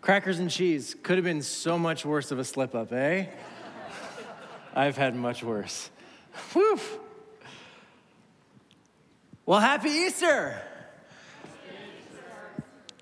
Crackers and cheese could have been so much worse of a slip up, eh? I've had much worse. Whew. Well, happy Easter.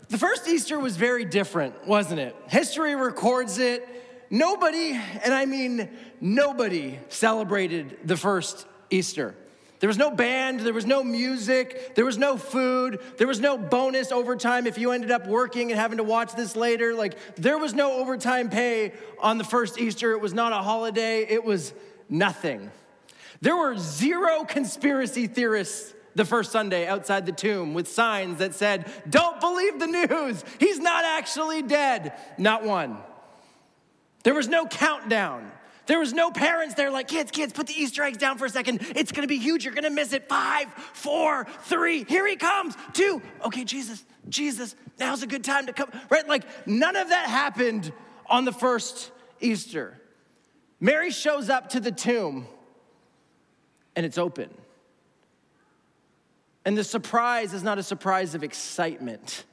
The first Easter was very different, wasn't it? History records it. Nobody, and I mean nobody, celebrated the first Easter. There was no band, there was no music, there was no food, there was no bonus overtime if you ended up working and having to watch this later. Like, there was no overtime pay on the first Easter. It was not a holiday, it was nothing. There were zero conspiracy theorists the first Sunday outside the tomb with signs that said, Don't believe the news, he's not actually dead. Not one. There was no countdown. There was no parents there like, kids, kids, put the Easter eggs down for a second. It's gonna be huge. You're gonna miss it. Five, four, three, here he comes. Two, okay, Jesus, Jesus, now's a good time to come. Right? Like, none of that happened on the first Easter. Mary shows up to the tomb and it's open. And the surprise is not a surprise of excitement,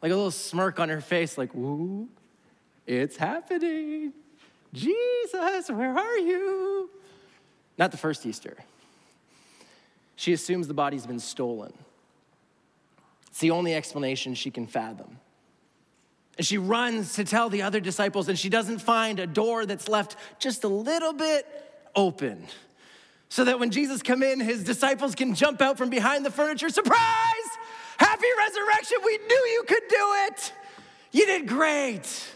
like a little smirk on her face, like, ooh, it's happening. Jesus, where are you? Not the first Easter. She assumes the body's been stolen. It's the only explanation she can fathom. And she runs to tell the other disciples, and she doesn't find a door that's left just a little bit open. So that when Jesus come in, his disciples can jump out from behind the furniture. Surprise! Happy resurrection! We knew you could do it. You did great.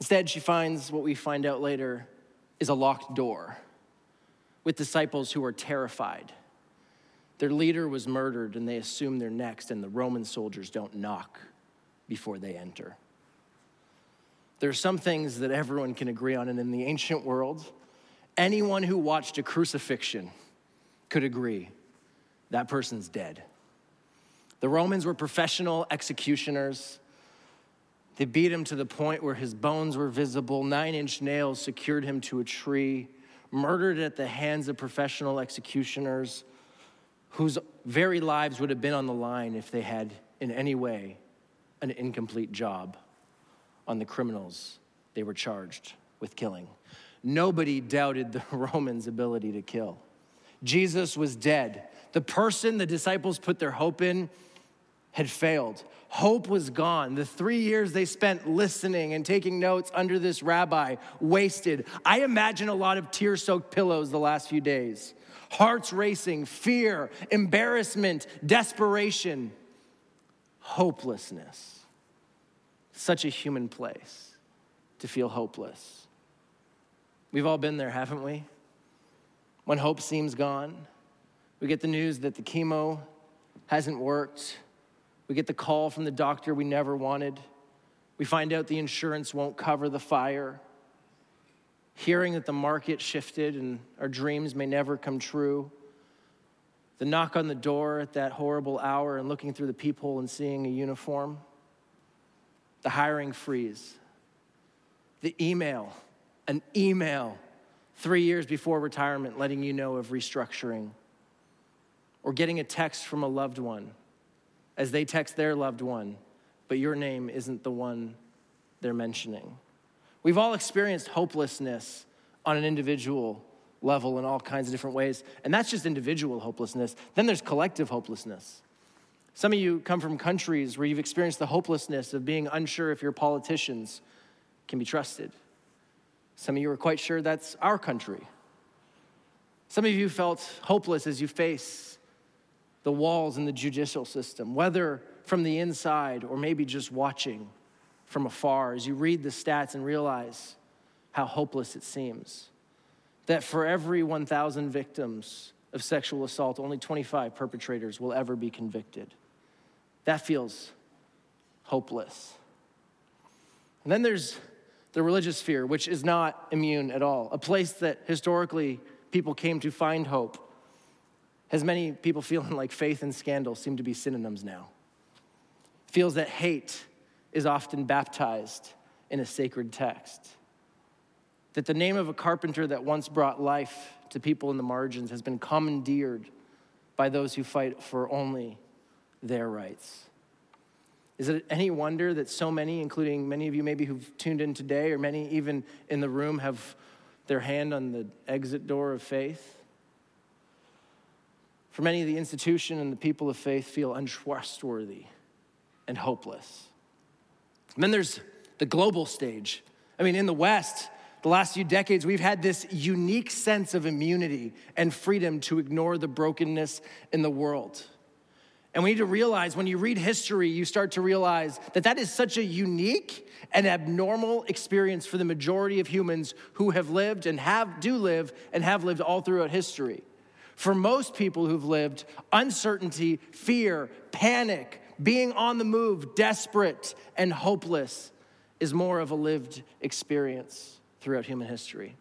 Instead, she finds what we find out later is a locked door with disciples who are terrified. Their leader was murdered, and they assume they're next, and the Roman soldiers don't knock before they enter. There are some things that everyone can agree on, and in the ancient world, anyone who watched a crucifixion could agree that person's dead. The Romans were professional executioners. They beat him to the point where his bones were visible. Nine inch nails secured him to a tree, murdered at the hands of professional executioners whose very lives would have been on the line if they had, in any way, an incomplete job on the criminals they were charged with killing. Nobody doubted the Romans' ability to kill. Jesus was dead. The person the disciples put their hope in had failed. Hope was gone. The three years they spent listening and taking notes under this rabbi wasted. I imagine a lot of tear soaked pillows the last few days. Hearts racing, fear, embarrassment, desperation, hopelessness. Such a human place to feel hopeless. We've all been there, haven't we? When hope seems gone, we get the news that the chemo hasn't worked we get the call from the doctor we never wanted. We find out the insurance won't cover the fire. Hearing that the market shifted and our dreams may never come true. The knock on the door at that horrible hour and looking through the peephole and seeing a uniform. The hiring freeze. The email, an email three years before retirement letting you know of restructuring. Or getting a text from a loved one as they text their loved one, but your name isn't the one they're mentioning. We've all experienced hopelessness on an individual level in all kinds of different ways, and that's just individual hopelessness. Then there's collective hopelessness. Some of you come from countries where you've experienced the hopelessness of being unsure if your politicians can be trusted. Some of you are quite sure that's our country. Some of you felt hopeless as you face the walls in the judicial system, whether from the inside or maybe just watching from afar as you read the stats and realize how hopeless it seems. That for every 1,000 victims of sexual assault, only 25 perpetrators will ever be convicted. That feels hopeless. And then there's the religious sphere, which is not immune at all, a place that historically people came to find hope has many people feeling like faith and scandal seem to be synonyms now. Feels that hate is often baptized in a sacred text. That the name of a carpenter that once brought life to people in the margins has been commandeered by those who fight for only their rights. Is it any wonder that so many, including many of you maybe who've tuned in today, or many even in the room, have their hand on the exit door of faith? For many, the institution and the people of faith feel untrustworthy and hopeless. And then there's the global stage. I mean, in the West, the last few decades, we've had this unique sense of immunity and freedom to ignore the brokenness in the world. And we need to realize when you read history, you start to realize that that is such a unique and abnormal experience for the majority of humans who have lived and have do live and have lived all throughout history. For most people who've lived, uncertainty, fear, panic, being on the move, desperate, and hopeless is more of a lived experience throughout human history.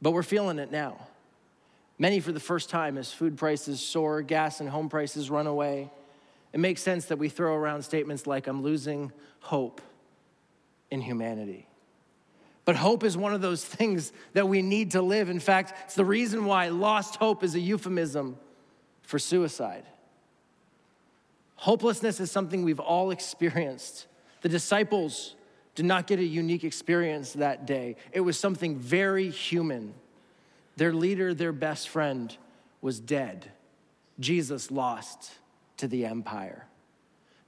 But we're feeling it now. Many for the first time as food prices soar, gas and home prices run away. It makes sense that we throw around statements like, I'm losing hope in humanity. But hope is one of those things that we need to live. In fact, it's the reason why lost hope is a euphemism for suicide. Hopelessness is something we've all experienced. The disciples did not get a unique experience that day, it was something very human. Their leader, their best friend, was dead. Jesus lost to the empire.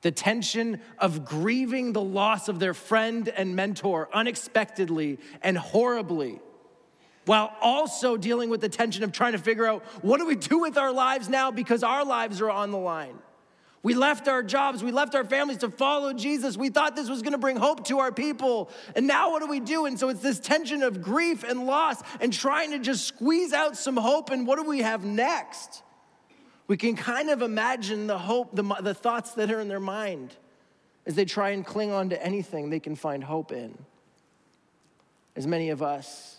The tension of grieving the loss of their friend and mentor unexpectedly and horribly, while also dealing with the tension of trying to figure out what do we do with our lives now because our lives are on the line. We left our jobs, we left our families to follow Jesus. We thought this was gonna bring hope to our people. And now what do we do? And so it's this tension of grief and loss and trying to just squeeze out some hope. And what do we have next? We can kind of imagine the hope, the, the thoughts that are in their mind as they try and cling on to anything they can find hope in. As many of us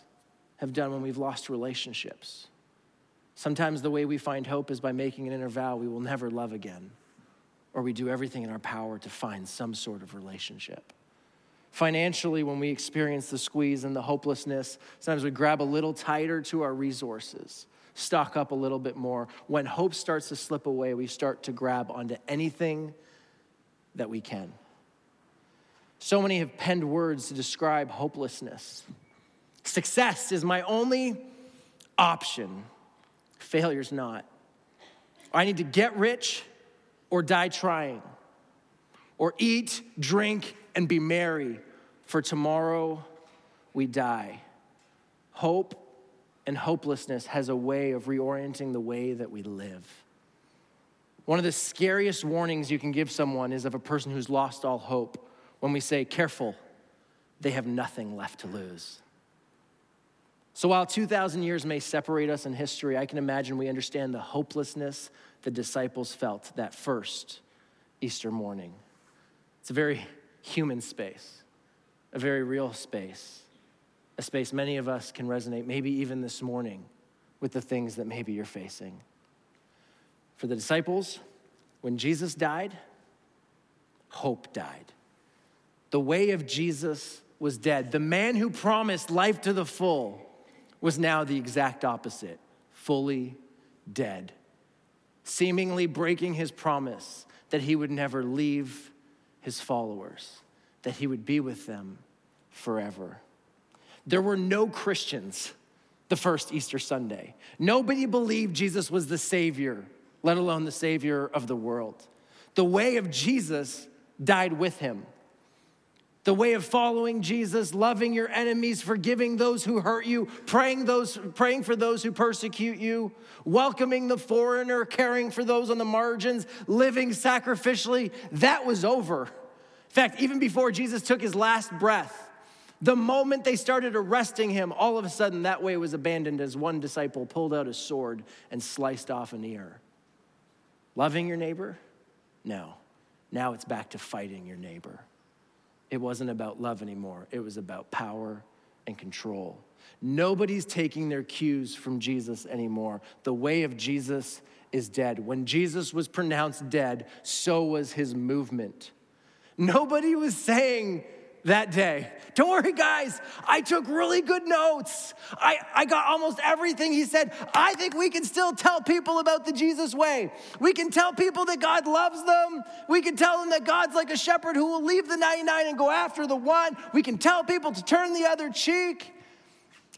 have done when we've lost relationships. Sometimes the way we find hope is by making an inner vow we will never love again or we do everything in our power to find some sort of relationship. Financially, when we experience the squeeze and the hopelessness, sometimes we grab a little tighter to our resources, stock up a little bit more. When hope starts to slip away, we start to grab onto anything that we can. So many have penned words to describe hopelessness. Success is my only option, failure's not. I need to get rich or die trying, or eat, drink, and be merry, for tomorrow we die. Hope and hopelessness has a way of reorienting the way that we live. One of the scariest warnings you can give someone is of a person who's lost all hope when we say, Careful, they have nothing left to lose. So while 2,000 years may separate us in history, I can imagine we understand the hopelessness the disciples felt that first Easter morning. It's a very human space, a very real space, a space many of us can resonate, maybe even this morning, with the things that maybe you're facing. For the disciples, when Jesus died, hope died. The way of Jesus was dead. The man who promised life to the full was now the exact opposite fully dead seemingly breaking his promise that he would never leave his followers, that he would be with them forever. There were no Christians the first Easter Sunday. Nobody believed Jesus was the Savior, let alone the Savior of the world. The way of Jesus died with him. The way of following Jesus, loving your enemies, forgiving those who hurt you, praying, those, praying for those who persecute you, welcoming the foreigner, caring for those on the margins, living sacrificially, that was over. In fact, even before Jesus took his last breath, the moment they started arresting him, all of a sudden that way was abandoned as one disciple pulled out a sword and sliced off an ear. Loving your neighbor? No. Now it's back to fighting your neighbor. It wasn't about love anymore, it was about power and control. Nobody's taking their cues from Jesus anymore. The way of Jesus is dead. When Jesus was pronounced dead, so was his movement. Nobody was saying, that day. Don't worry, guys. I took really good notes. I, I got almost everything he said. I think we can still tell people about the Jesus way. We can tell people that God loves them. We can tell them that God's like a shepherd who will leave the 99 and go after the one. We can tell people to turn the other cheek.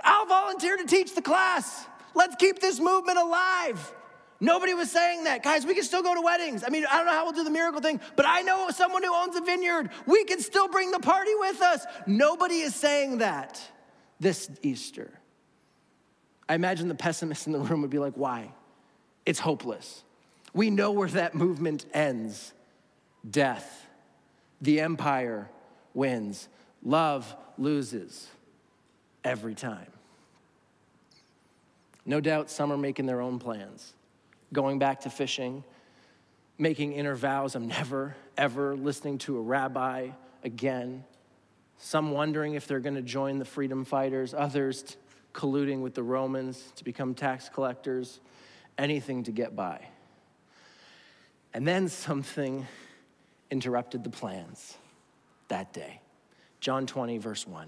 I'll volunteer to teach the class. Let's keep this movement alive. Nobody was saying that. Guys, we can still go to weddings. I mean, I don't know how we'll do the miracle thing, but I know someone who owns a vineyard. We can still bring the party with us. Nobody is saying that this Easter. I imagine the pessimists in the room would be like, why? It's hopeless. We know where that movement ends death. The empire wins, love loses every time. No doubt some are making their own plans going back to fishing, making inner vows of never, ever listening to a rabbi again. Some wondering if they're going to join the freedom fighters, others colluding with the Romans to become tax collectors, anything to get by. And then something interrupted the plans that day. John 20, verse 1.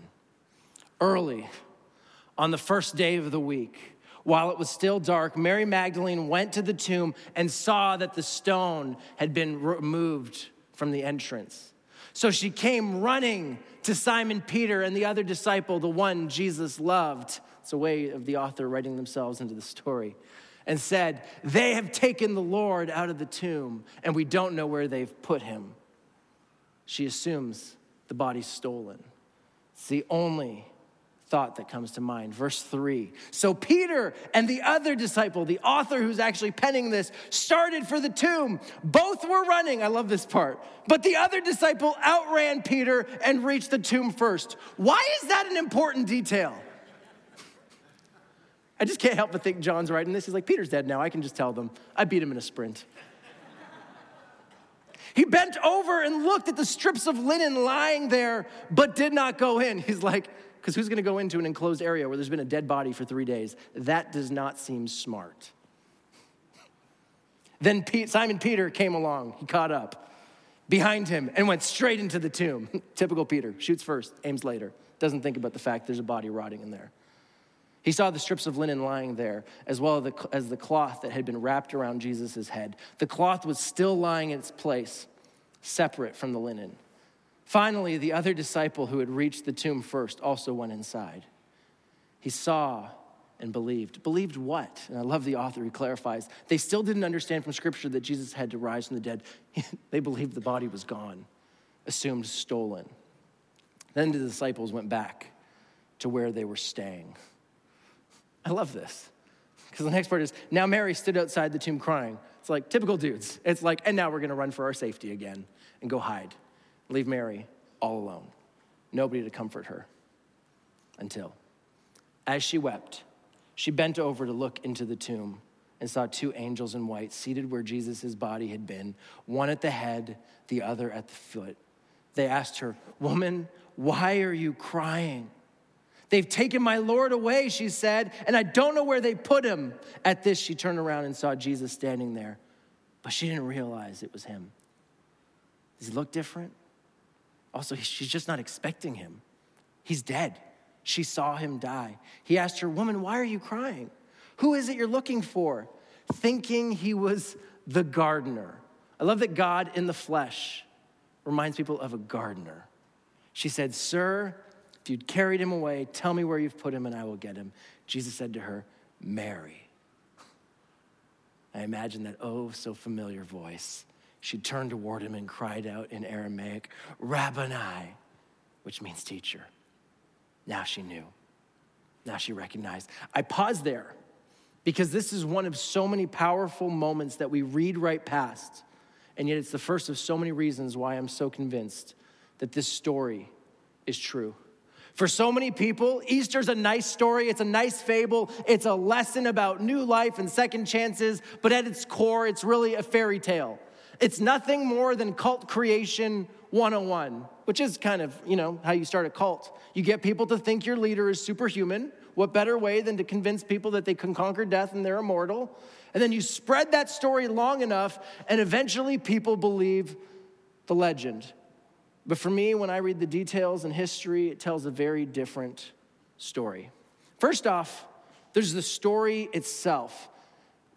Early on the first day of the week, while it was still dark, Mary Magdalene went to the tomb and saw that the stone had been removed from the entrance. So she came running to Simon Peter and the other disciple, the one Jesus loved. It's a way of the author writing themselves into the story. And said, They have taken the Lord out of the tomb, and we don't know where they've put him. She assumes the body's stolen. It's the only thought that comes to mind. Verse three. So Peter and the other disciple, the author who's actually penning this, started for the tomb. Both were running. I love this part. But the other disciple outran Peter and reached the tomb first. Why is that an important detail? I just can't help but think John's writing this. He's like, Peter's dead now. I can just tell them. I beat him in a sprint. He bent over and looked at the strips of linen lying there, but did not go in. He's like, because who's going to go into an enclosed area where there's been a dead body for three days? That does not seem smart. Then Pete, Simon Peter came along. He caught up behind him and went straight into the tomb. Typical Peter shoots first, aims later, doesn't think about the fact there's a body rotting in there. He saw the strips of linen lying there, as well as the cloth that had been wrapped around Jesus' head. The cloth was still lying in its place, separate from the linen. Finally, the other disciple who had reached the tomb first also went inside. He saw and believed. Believed what? And I love the author who clarifies. They still didn't understand from Scripture that Jesus had to rise from the dead. they believed the body was gone, assumed stolen. Then the disciples went back to where they were staying. I love this. Because the next part is now Mary stood outside the tomb crying. It's like typical dudes. It's like, and now we're going to run for our safety again and go hide leave Mary all alone, nobody to comfort her. Until, as she wept, she bent over to look into the tomb and saw two angels in white seated where Jesus' body had been, one at the head, the other at the foot. They asked her, Woman, why are you crying? They've taken my Lord away, she said, and I don't know where they put him. At this, she turned around and saw Jesus standing there, but she didn't realize it was him. Does he look different? Also, she's just not expecting him. He's dead. She saw him die. He asked her, Woman, why are you crying? Who is it you're looking for? Thinking he was the gardener. I love that God in the flesh reminds people of a gardener. She said, Sir, if you'd carried him away, tell me where you've put him and I will get him. Jesus said to her, Mary. I imagine that oh so familiar voice she turned toward him and cried out in Aramaic, Rabboni, which means teacher. Now she knew. Now she recognized. I pause there because this is one of so many powerful moments that we read right past. And yet it's the first of so many reasons why I'm so convinced that this story is true. For so many people, Easter's a nice story, it's a nice fable, it's a lesson about new life and second chances, but at its core, it's really a fairy tale. It's nothing more than cult creation 101, which is kind of, you know, how you start a cult. You get people to think your leader is superhuman. What better way than to convince people that they can conquer death and they're immortal? And then you spread that story long enough, and eventually people believe the legend. But for me, when I read the details and history, it tells a very different story. First off, there's the story itself.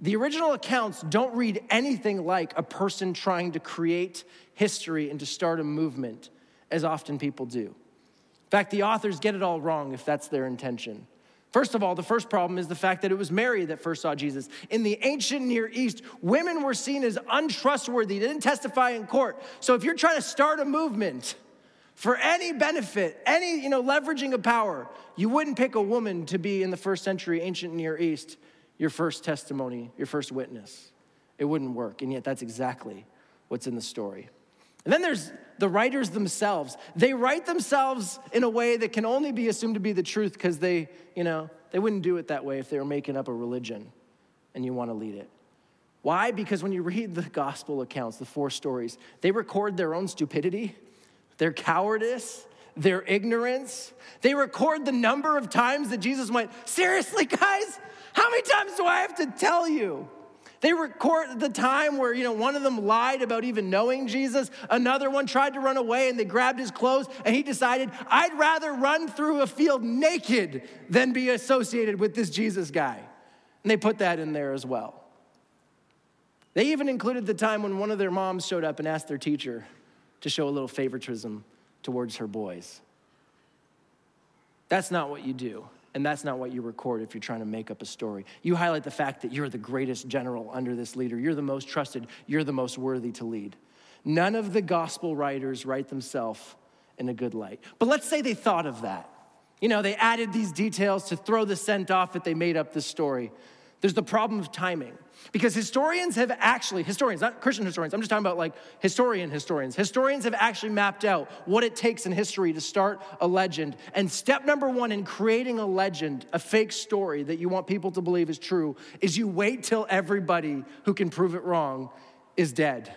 The original accounts don't read anything like a person trying to create history and to start a movement, as often people do. In fact, the authors get it all wrong if that's their intention. First of all, the first problem is the fact that it was Mary that first saw Jesus. In the ancient Near East, women were seen as untrustworthy. They didn't testify in court. So if you're trying to start a movement for any benefit, any, you know, leveraging of power, you wouldn't pick a woman to be in the first century ancient Near East your first testimony, your first witness. It wouldn't work. And yet that's exactly what's in the story. And then there's the writers themselves. They write themselves in a way that can only be assumed to be the truth because they, you know, they wouldn't do it that way if they were making up a religion and you want to lead it. Why? Because when you read the gospel accounts, the four stories, they record their own stupidity, their cowardice, their ignorance. They record the number of times that Jesus went, Seriously, guys, how many times do I have to tell you? They record the time where, you know, one of them lied about even knowing Jesus. Another one tried to run away and they grabbed his clothes and he decided, I'd rather run through a field naked than be associated with this Jesus guy. And they put that in there as well. They even included the time when one of their moms showed up and asked their teacher to show a little favoritism towards her boys. That's not what you do. And that's not what you record if you're trying to make up a story. You highlight the fact that you're the greatest general under this leader. You're the most trusted. You're the most worthy to lead. None of the gospel writers write themselves in a good light. But let's say they thought of that. You know, they added these details to throw the scent off that they made up this story. There's the problem of timing. Because historians have actually, historians, not Christian historians, I'm just talking about like historian historians. Historians have actually mapped out what it takes in history to start a legend. And step number one in creating a legend, a fake story that you want people to believe is true, is you wait till everybody who can prove it wrong is dead.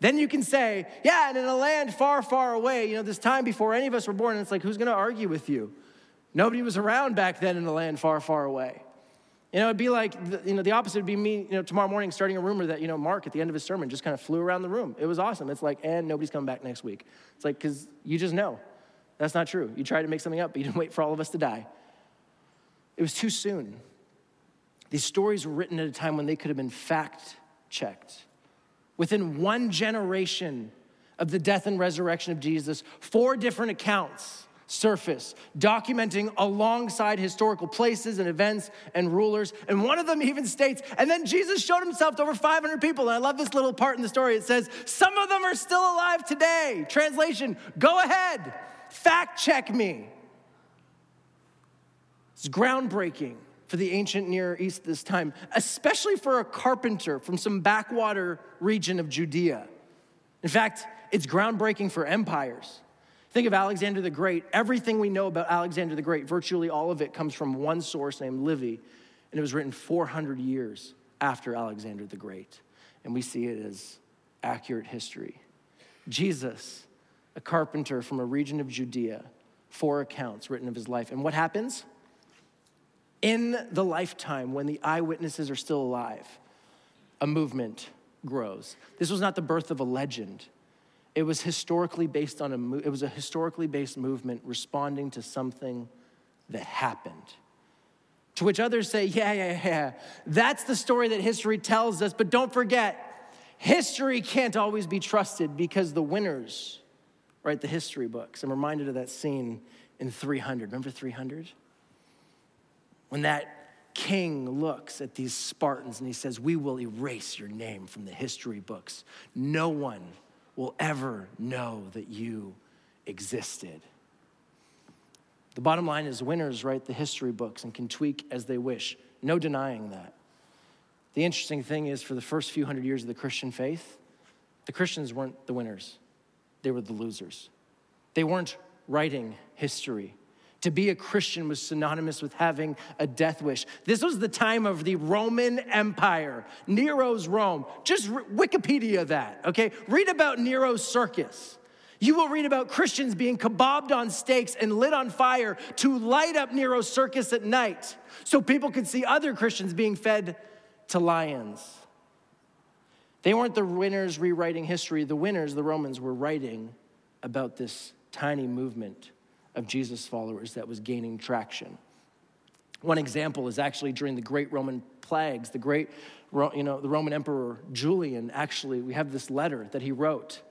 Then you can say, yeah, and in a land far, far away, you know, this time before any of us were born, and it's like, who's gonna argue with you? Nobody was around back then in a land far, far away. You know, it'd be like, you know, the opposite would be me, you know, tomorrow morning starting a rumor that, you know, Mark at the end of his sermon just kind of flew around the room. It was awesome. It's like, and nobody's coming back next week. It's like, because you just know. That's not true. You tried to make something up, but you didn't wait for all of us to die. It was too soon. These stories were written at a time when they could have been fact checked. Within one generation of the death and resurrection of Jesus, four different accounts surface, documenting alongside historical places and events and rulers. And one of them even states, and then Jesus showed himself to over 500 people. And I love this little part in the story. It says, Some of them are still alive today. Translation, go ahead, fact check me. It's groundbreaking for the ancient Near East this time, especially for a carpenter from some backwater region of Judea. In fact, it's groundbreaking for empires. Think of Alexander the Great. Everything we know about Alexander the Great, virtually all of it comes from one source named Livy, and it was written 400 years after Alexander the Great. And we see it as accurate history. Jesus, a carpenter from a region of Judea, four accounts written of his life. And what happens? In the lifetime, when the eyewitnesses are still alive, a movement grows. This was not the birth of a legend. It was historically based on a, it was a historically based movement responding to something that happened. To which others say, yeah, yeah, yeah, that's the story that history tells us, but don't forget, history can't always be trusted because the winners write the history books. I'm reminded of that scene in 300. Remember 300? When that king looks at these Spartans and he says, We will erase your name from the history books. No one will ever know that you existed. The bottom line is winners write the history books and can tweak as they wish. No denying that. The interesting thing is, for the first few hundred years of the Christian faith, the Christians weren't the winners, they were the losers. They weren't writing history, to be a Christian was synonymous with having a death wish. This was the time of the Roman Empire, Nero's Rome. Just Wikipedia that, okay? Read about Nero's circus. You will read about Christians being kebabbed on stakes and lit on fire to light up Nero's circus at night so people could see other Christians being fed to lions. They weren't the winners rewriting history, the winners, the Romans, were writing about this tiny movement of Jesus followers that was gaining traction. One example is actually during the great Roman plagues, the great, you know, the Roman Emperor Julian, actually, we have this letter that he wrote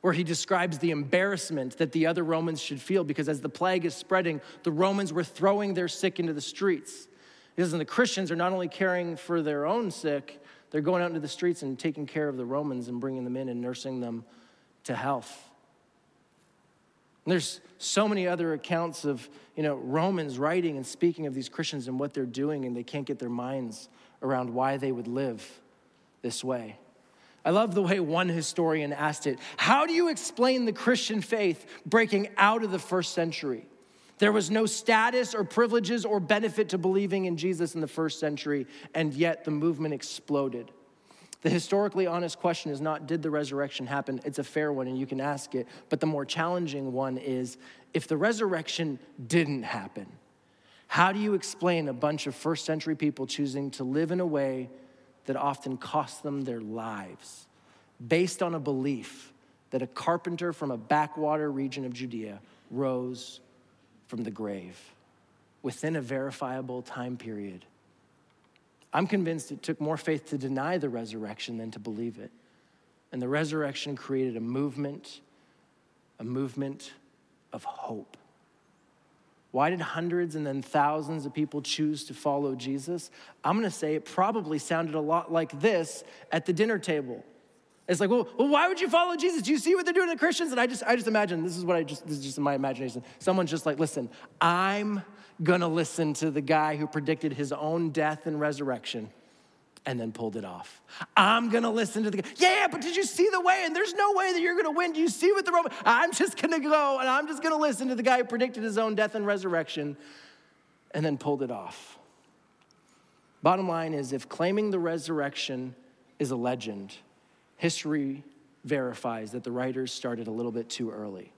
where he describes the embarrassment that the other Romans should feel because as the plague is spreading, the Romans were throwing their sick into the streets. Because the Christians are not only caring for their own sick, they're going out into the streets and taking care of the Romans and bringing them in and nursing them to health. And there's so many other accounts of you know Romans writing and speaking of these Christians and what they're doing, and they can't get their minds around why they would live this way. I love the way one historian asked it How do you explain the Christian faith breaking out of the first century? There was no status or privileges or benefit to believing in Jesus in the first century, and yet the movement exploded. The historically honest question is not, did the resurrection happen? It's a fair one and you can ask it. But the more challenging one is, if the resurrection didn't happen, how do you explain a bunch of first century people choosing to live in a way that often cost them their lives based on a belief that a carpenter from a backwater region of Judea rose from the grave within a verifiable time period? I'm convinced it took more faith to deny the resurrection than to believe it. And the resurrection created a movement, a movement of hope. Why did hundreds and then thousands of people choose to follow Jesus? I'm gonna say it probably sounded a lot like this at the dinner table. It's like, well, well, why would you follow Jesus? Do you see what they're doing to Christians? And I just, I just imagine, this is what I just, this is just in my imagination. Someone's just like, listen, I'm gonna listen to the guy who predicted his own death and resurrection and then pulled it off. I'm gonna listen to the guy. Yeah, but did you see the way? And there's no way that you're gonna win. Do you see what the Roman? I'm just gonna go and I'm just gonna listen to the guy who predicted his own death and resurrection and then pulled it off. Bottom line is if claiming the resurrection is a legend, history verifies that the writers started a little bit too early.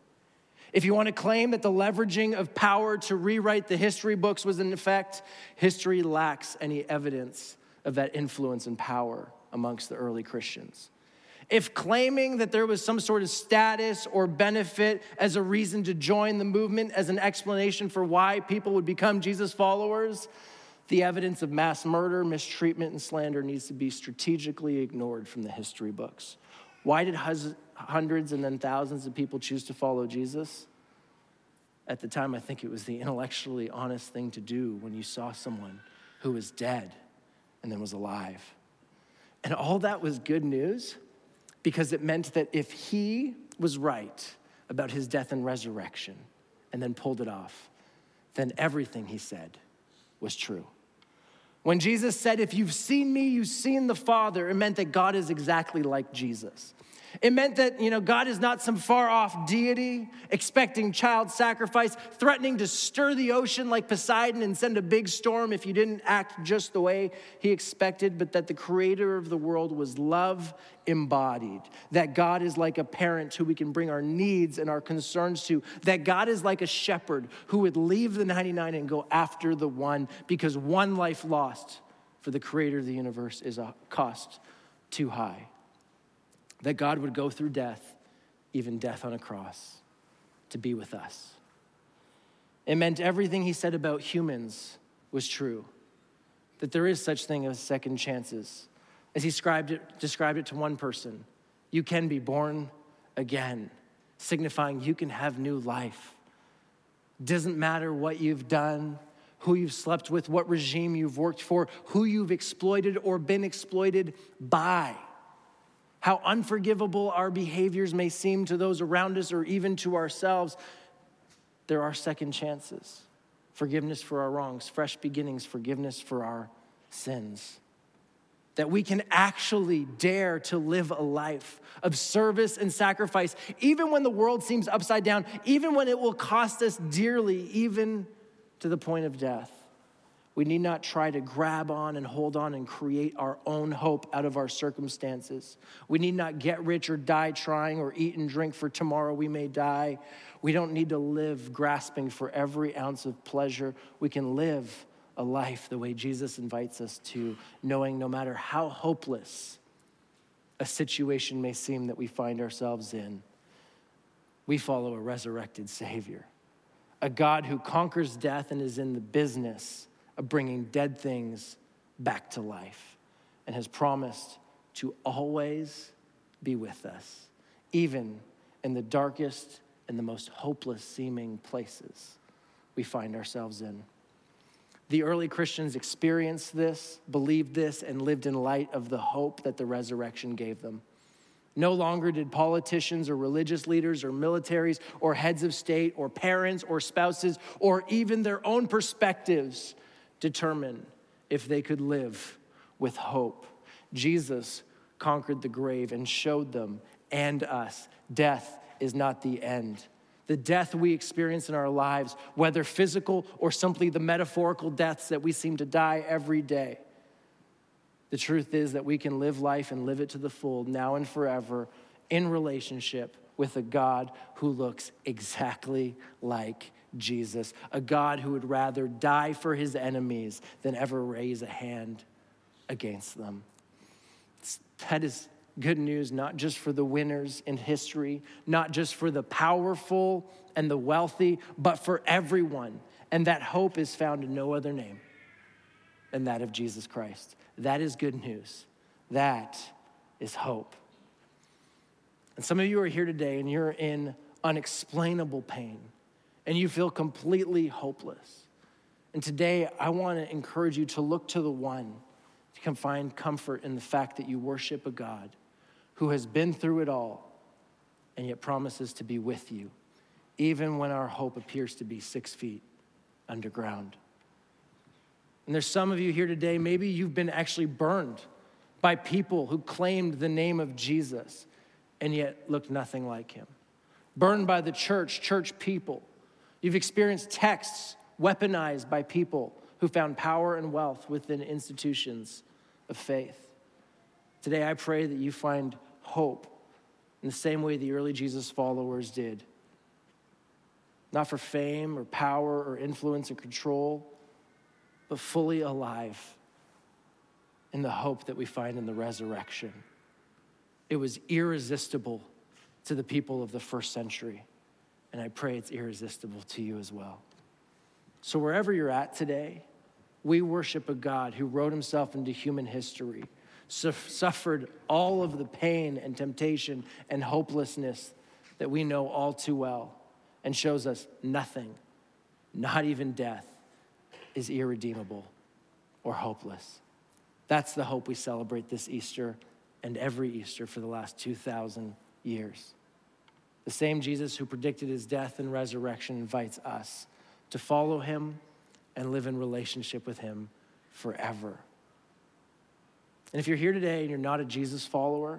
If you want to claim that the leveraging of power to rewrite the history books was in effect, history lacks any evidence of that influence and power amongst the early Christians. If claiming that there was some sort of status or benefit as a reason to join the movement, as an explanation for why people would become Jesus followers, the evidence of mass murder, mistreatment, and slander needs to be strategically ignored from the history books. Why did hundreds and then thousands of people choose to follow Jesus? At the time, I think it was the intellectually honest thing to do when you saw someone who was dead and then was alive. And all that was good news because it meant that if he was right about his death and resurrection and then pulled it off, then everything he said was true. When Jesus said, If you've seen me, you've seen the Father, it meant that God is exactly like Jesus. It meant that, you know, God is not some far off deity expecting child sacrifice, threatening to stir the ocean like Poseidon and send a big storm if you didn't act just the way he expected, but that the creator of the world was love embodied. That God is like a parent who we can bring our needs and our concerns to. That God is like a shepherd who would leave the 99 and go after the one because one life lost for the creator of the universe is a cost too high that God would go through death, even death on a cross, to be with us. It meant everything he said about humans was true, that there is such thing as second chances. As he described it, described it to one person, you can be born again, signifying you can have new life. Doesn't matter what you've done, who you've slept with, what regime you've worked for, who you've exploited or been exploited by how unforgivable our behaviors may seem to those around us or even to ourselves, there are second chances forgiveness for our wrongs, fresh beginnings, forgiveness for our sins. That we can actually dare to live a life of service and sacrifice, even when the world seems upside down, even when it will cost us dearly, even to the point of death. We need not try to grab on and hold on and create our own hope out of our circumstances. We need not get rich or die trying or eat and drink for tomorrow we may die. We don't need to live grasping for every ounce of pleasure. We can live a life the way Jesus invites us to, knowing no matter how hopeless a situation may seem that we find ourselves in, we follow a resurrected Savior, a God who conquers death and is in the business of bringing dead things back to life and has promised to always be with us, even in the darkest and the most hopeless seeming places we find ourselves in. The early Christians experienced this, believed this, and lived in light of the hope that the resurrection gave them. No longer did politicians or religious leaders or militaries or heads of state or parents or spouses or even their own perspectives determine if they could live with hope. Jesus conquered the grave and showed them and us death is not the end. The death we experience in our lives, whether physical or simply the metaphorical deaths that we seem to die every day, the truth is that we can live life and live it to the full now and forever in relationship with a God who looks exactly like Jesus, a God who would rather die for his enemies than ever raise a hand against them. That is good news, not just for the winners in history, not just for the powerful and the wealthy, but for everyone. And that hope is found in no other name than that of Jesus Christ. That is good news. That is hope. And some of you are here today and you're in unexplainable pain and you feel completely hopeless. And today, I want to encourage you to look to the one you can find comfort in the fact that you worship a God who has been through it all and yet promises to be with you, even when our hope appears to be six feet underground. And there's some of you here today, maybe you've been actually burned by people who claimed the name of Jesus and yet looked nothing like him. Burned by the church, church people. You've experienced texts weaponized by people who found power and wealth within institutions of faith. Today, I pray that you find hope in the same way the early Jesus followers did. Not for fame or power or influence or control, but fully alive in the hope that we find in the resurrection. It was irresistible to the people of the first century, and I pray it's irresistible to you as well. So, wherever you're at today, we worship a God who wrote himself into human history, suffered all of the pain and temptation and hopelessness that we know all too well, and shows us nothing, not even death, is irredeemable or hopeless. That's the hope we celebrate this Easter and every Easter for the last 2,000 years. The same Jesus who predicted his death and resurrection invites us to follow him and live in relationship with him forever. And if you're here today and you're not a Jesus follower,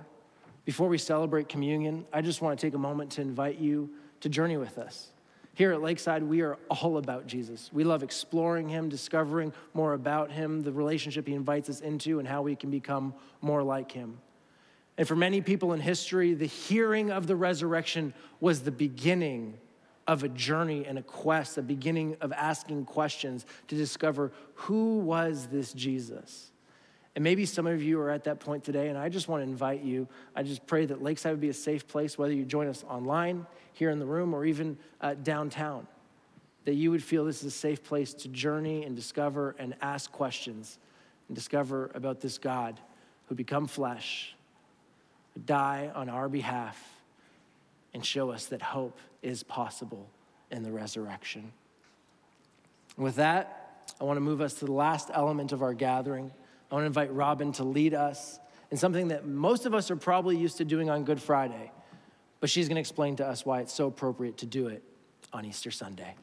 before we celebrate communion, I just want to take a moment to invite you to journey with us. Here at Lakeside, we are all about Jesus. We love exploring him, discovering more about him, the relationship he invites us into, and how we can become more like him. And for many people in history, the hearing of the resurrection was the beginning of a journey and a quest, a beginning of asking questions to discover who was this Jesus? And maybe some of you are at that point today, and I just want to invite you. I just pray that Lakeside would be a safe place, whether you join us online, here in the room, or even uh, downtown. That you would feel this is a safe place to journey and discover and ask questions and discover about this God who become flesh, die on our behalf, and show us that hope is possible in the resurrection. With that, I want to move us to the last element of our gathering. I want to invite Robin to lead us in something that most of us are probably used to doing on Good Friday, but she's going to explain to us why it's so appropriate to do it on Easter Sunday.